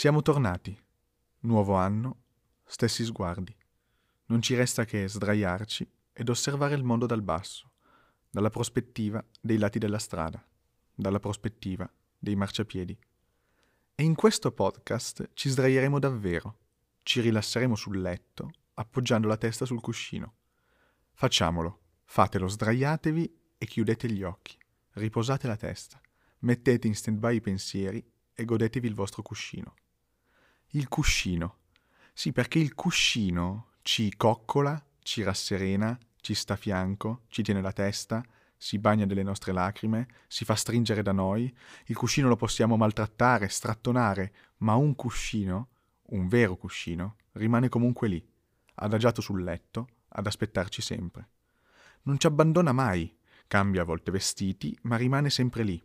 Siamo tornati. Nuovo anno, stessi sguardi. Non ci resta che sdraiarci ed osservare il mondo dal basso, dalla prospettiva dei lati della strada, dalla prospettiva dei marciapiedi. E in questo podcast ci sdraieremo davvero, ci rilasseremo sul letto, appoggiando la testa sul cuscino. Facciamolo, fatelo, sdraiatevi e chiudete gli occhi, riposate la testa, mettete in stand-by i pensieri e godetevi il vostro cuscino. Il cuscino. Sì, perché il cuscino ci coccola, ci rasserena, ci sta a fianco, ci tiene la testa, si bagna delle nostre lacrime, si fa stringere da noi, il cuscino lo possiamo maltrattare, strattonare, ma un cuscino, un vero cuscino, rimane comunque lì, adagiato sul letto, ad aspettarci sempre. Non ci abbandona mai, cambia a volte vestiti, ma rimane sempre lì.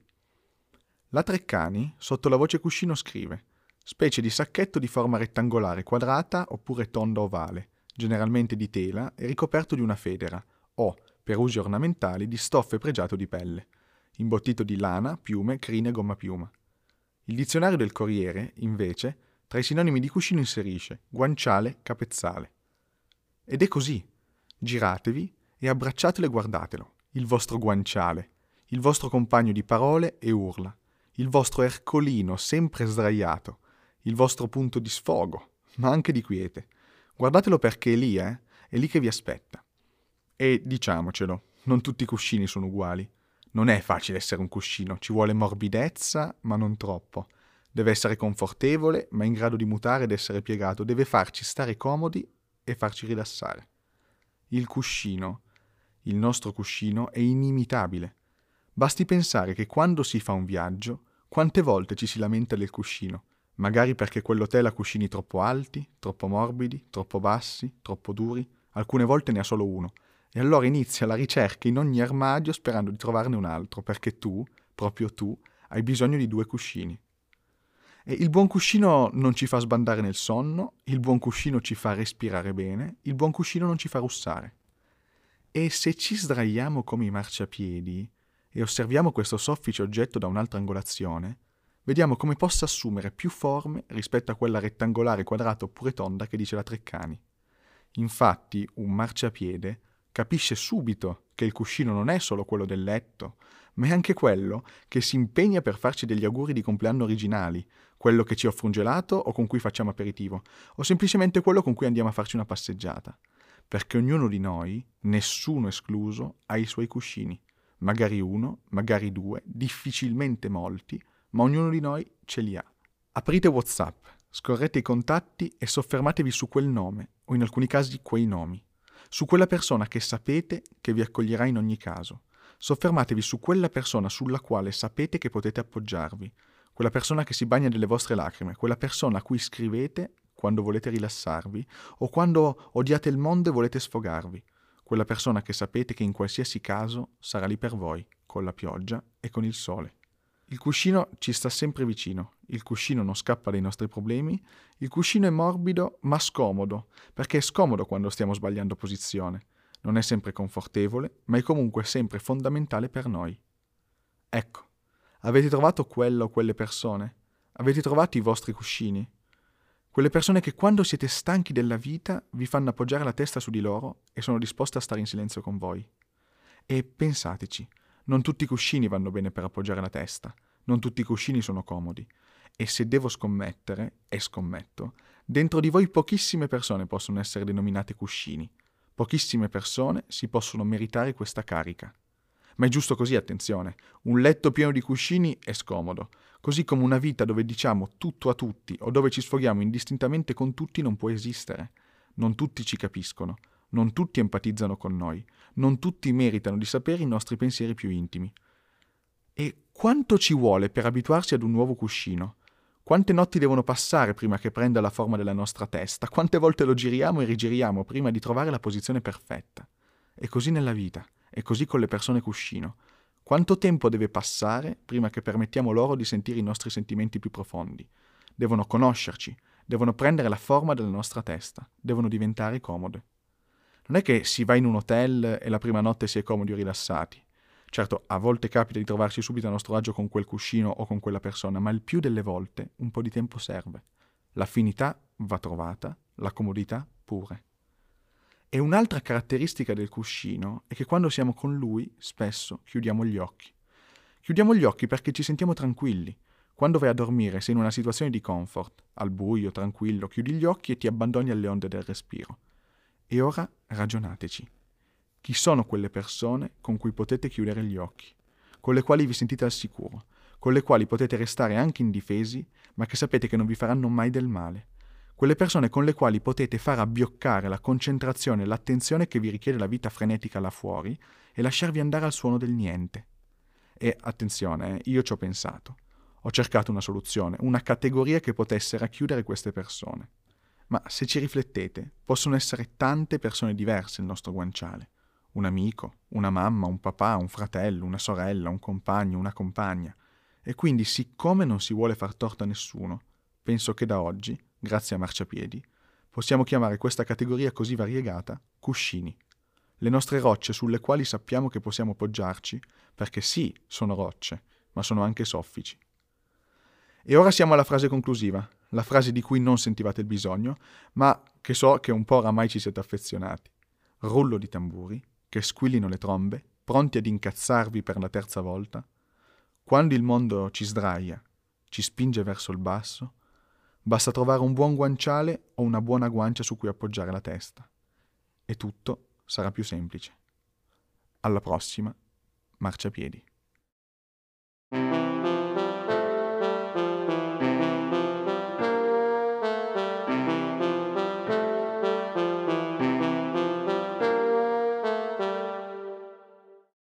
La Treccani, sotto la voce cuscino, scrive specie di sacchetto di forma rettangolare, quadrata oppure tonda ovale, generalmente di tela e ricoperto di una federa, o, per usi ornamentali, di stoffe pregiato di pelle, imbottito di lana, piume, crine e gomma piuma. Il dizionario del Corriere, invece, tra i sinonimi di cuscino inserisce guanciale, capezzale. Ed è così. Giratevi e abbracciatelo e guardatelo, il vostro guanciale, il vostro compagno di parole e urla, il vostro ercolino sempre sdraiato, il vostro punto di sfogo, ma anche di quiete. Guardatelo perché è lì, eh? È lì che vi aspetta. E diciamocelo, non tutti i cuscini sono uguali. Non è facile essere un cuscino, ci vuole morbidezza, ma non troppo. Deve essere confortevole, ma in grado di mutare ed essere piegato. Deve farci stare comodi e farci rilassare. Il cuscino, il nostro cuscino, è inimitabile. Basti pensare che quando si fa un viaggio, quante volte ci si lamenta del cuscino magari perché quell'hotel ha cuscini troppo alti, troppo morbidi, troppo bassi, troppo duri, alcune volte ne ha solo uno, e allora inizia la ricerca in ogni armadio sperando di trovarne un altro, perché tu, proprio tu, hai bisogno di due cuscini. E il buon cuscino non ci fa sbandare nel sonno, il buon cuscino ci fa respirare bene, il buon cuscino non ci fa russare. E se ci sdraiamo come i marciapiedi e osserviamo questo soffice oggetto da un'altra angolazione, vediamo come possa assumere più forme rispetto a quella rettangolare, quadrata oppure tonda che dice la Treccani. Infatti, un marciapiede capisce subito che il cuscino non è solo quello del letto, ma è anche quello che si impegna per farci degli auguri di compleanno originali, quello che ci offre un gelato o con cui facciamo aperitivo, o semplicemente quello con cui andiamo a farci una passeggiata. Perché ognuno di noi, nessuno escluso, ha i suoi cuscini. Magari uno, magari due, difficilmente molti, ma ognuno di noi ce li ha. Aprite WhatsApp, scorrete i contatti e soffermatevi su quel nome, o in alcuni casi quei nomi, su quella persona che sapete che vi accoglierà in ogni caso. Soffermatevi su quella persona sulla quale sapete che potete appoggiarvi, quella persona che si bagna delle vostre lacrime, quella persona a cui scrivete quando volete rilassarvi o quando odiate il mondo e volete sfogarvi, quella persona che sapete che in qualsiasi caso sarà lì per voi, con la pioggia e con il sole. Il cuscino ci sta sempre vicino, il cuscino non scappa dai nostri problemi, il cuscino è morbido ma scomodo, perché è scomodo quando stiamo sbagliando posizione. Non è sempre confortevole, ma è comunque sempre fondamentale per noi. Ecco, avete trovato quello o quelle persone? Avete trovato i vostri cuscini? Quelle persone che quando siete stanchi della vita vi fanno appoggiare la testa su di loro e sono disposte a stare in silenzio con voi. E pensateci, non tutti i cuscini vanno bene per appoggiare la testa, non tutti i cuscini sono comodi. E se devo scommettere, e scommetto, dentro di voi pochissime persone possono essere denominate cuscini. Pochissime persone si possono meritare questa carica. Ma è giusto così, attenzione. Un letto pieno di cuscini è scomodo, così come una vita dove diciamo tutto a tutti o dove ci sfoghiamo indistintamente con tutti non può esistere. Non tutti ci capiscono, non tutti empatizzano con noi, non tutti meritano di sapere i nostri pensieri più intimi. E quanto ci vuole per abituarsi ad un nuovo cuscino? Quante notti devono passare prima che prenda la forma della nostra testa? Quante volte lo giriamo e rigiriamo prima di trovare la posizione perfetta? E così nella vita, e così con le persone cuscino. Quanto tempo deve passare prima che permettiamo loro di sentire i nostri sentimenti più profondi? Devono conoscerci, devono prendere la forma della nostra testa, devono diventare comode. Non è che si va in un hotel e la prima notte si è comodi o rilassati. Certo, a volte capita di trovarsi subito a nostro agio con quel cuscino o con quella persona, ma il più delle volte un po' di tempo serve. L'affinità va trovata, la comodità pure. E un'altra caratteristica del cuscino è che quando siamo con lui spesso chiudiamo gli occhi. Chiudiamo gli occhi perché ci sentiamo tranquilli. Quando vai a dormire sei in una situazione di comfort, al buio, tranquillo, chiudi gli occhi e ti abbandoni alle onde del respiro. E ora ragionateci. Chi sono quelle persone con cui potete chiudere gli occhi, con le quali vi sentite al sicuro, con le quali potete restare anche indifesi, ma che sapete che non vi faranno mai del male? quelle persone con le quali potete far abbioccare la concentrazione e l'attenzione che vi richiede la vita frenetica là fuori e lasciarvi andare al suono del niente. E attenzione, io ci ho pensato. Ho cercato una soluzione, una categoria che potesse racchiudere queste persone. Ma se ci riflettete, possono essere tante persone diverse il nostro guanciale. Un amico, una mamma, un papà, un fratello, una sorella, un compagno, una compagna. E quindi, siccome non si vuole far torto a nessuno, penso che da oggi grazie a marciapiedi, possiamo chiamare questa categoria così variegata cuscini. Le nostre rocce sulle quali sappiamo che possiamo poggiarci, perché sì, sono rocce, ma sono anche soffici. E ora siamo alla frase conclusiva, la frase di cui non sentivate il bisogno, ma che so che un po' oramai ci siete affezionati. Rullo di tamburi, che squillino le trombe, pronti ad incazzarvi per la terza volta. Quando il mondo ci sdraia, ci spinge verso il basso, Basta trovare un buon guanciale o una buona guancia su cui appoggiare la testa. E tutto sarà più semplice. Alla prossima, marciapiedi.